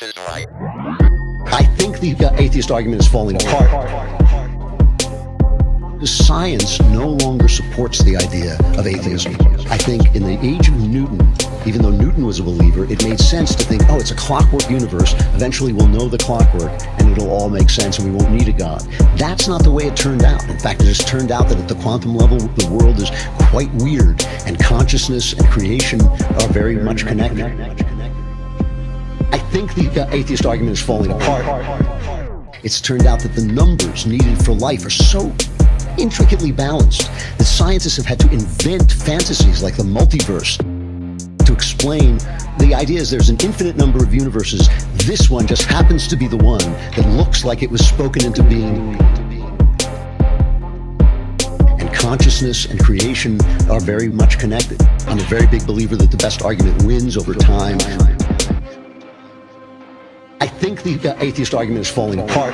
That is right. I think the atheist argument is falling apart. The Science no longer supports the idea of atheism. I think in the age of Newton, even though Newton was a believer, it made sense to think, oh, it's a clockwork universe. Eventually we'll know the clockwork and it'll all make sense and we won't need a God. That's not the way it turned out. In fact, it has turned out that at the quantum level, the world is quite weird and consciousness and creation are very much connected. I think the atheist argument is falling apart. It's turned out that the numbers needed for life are so intricately balanced that scientists have had to invent fantasies like the multiverse to explain the idea is there's an infinite number of universes. This one just happens to be the one that looks like it was spoken into being. And consciousness and creation are very much connected. I'm a very big believer that the best argument wins over time. Think the uh, atheist argument is falling apart.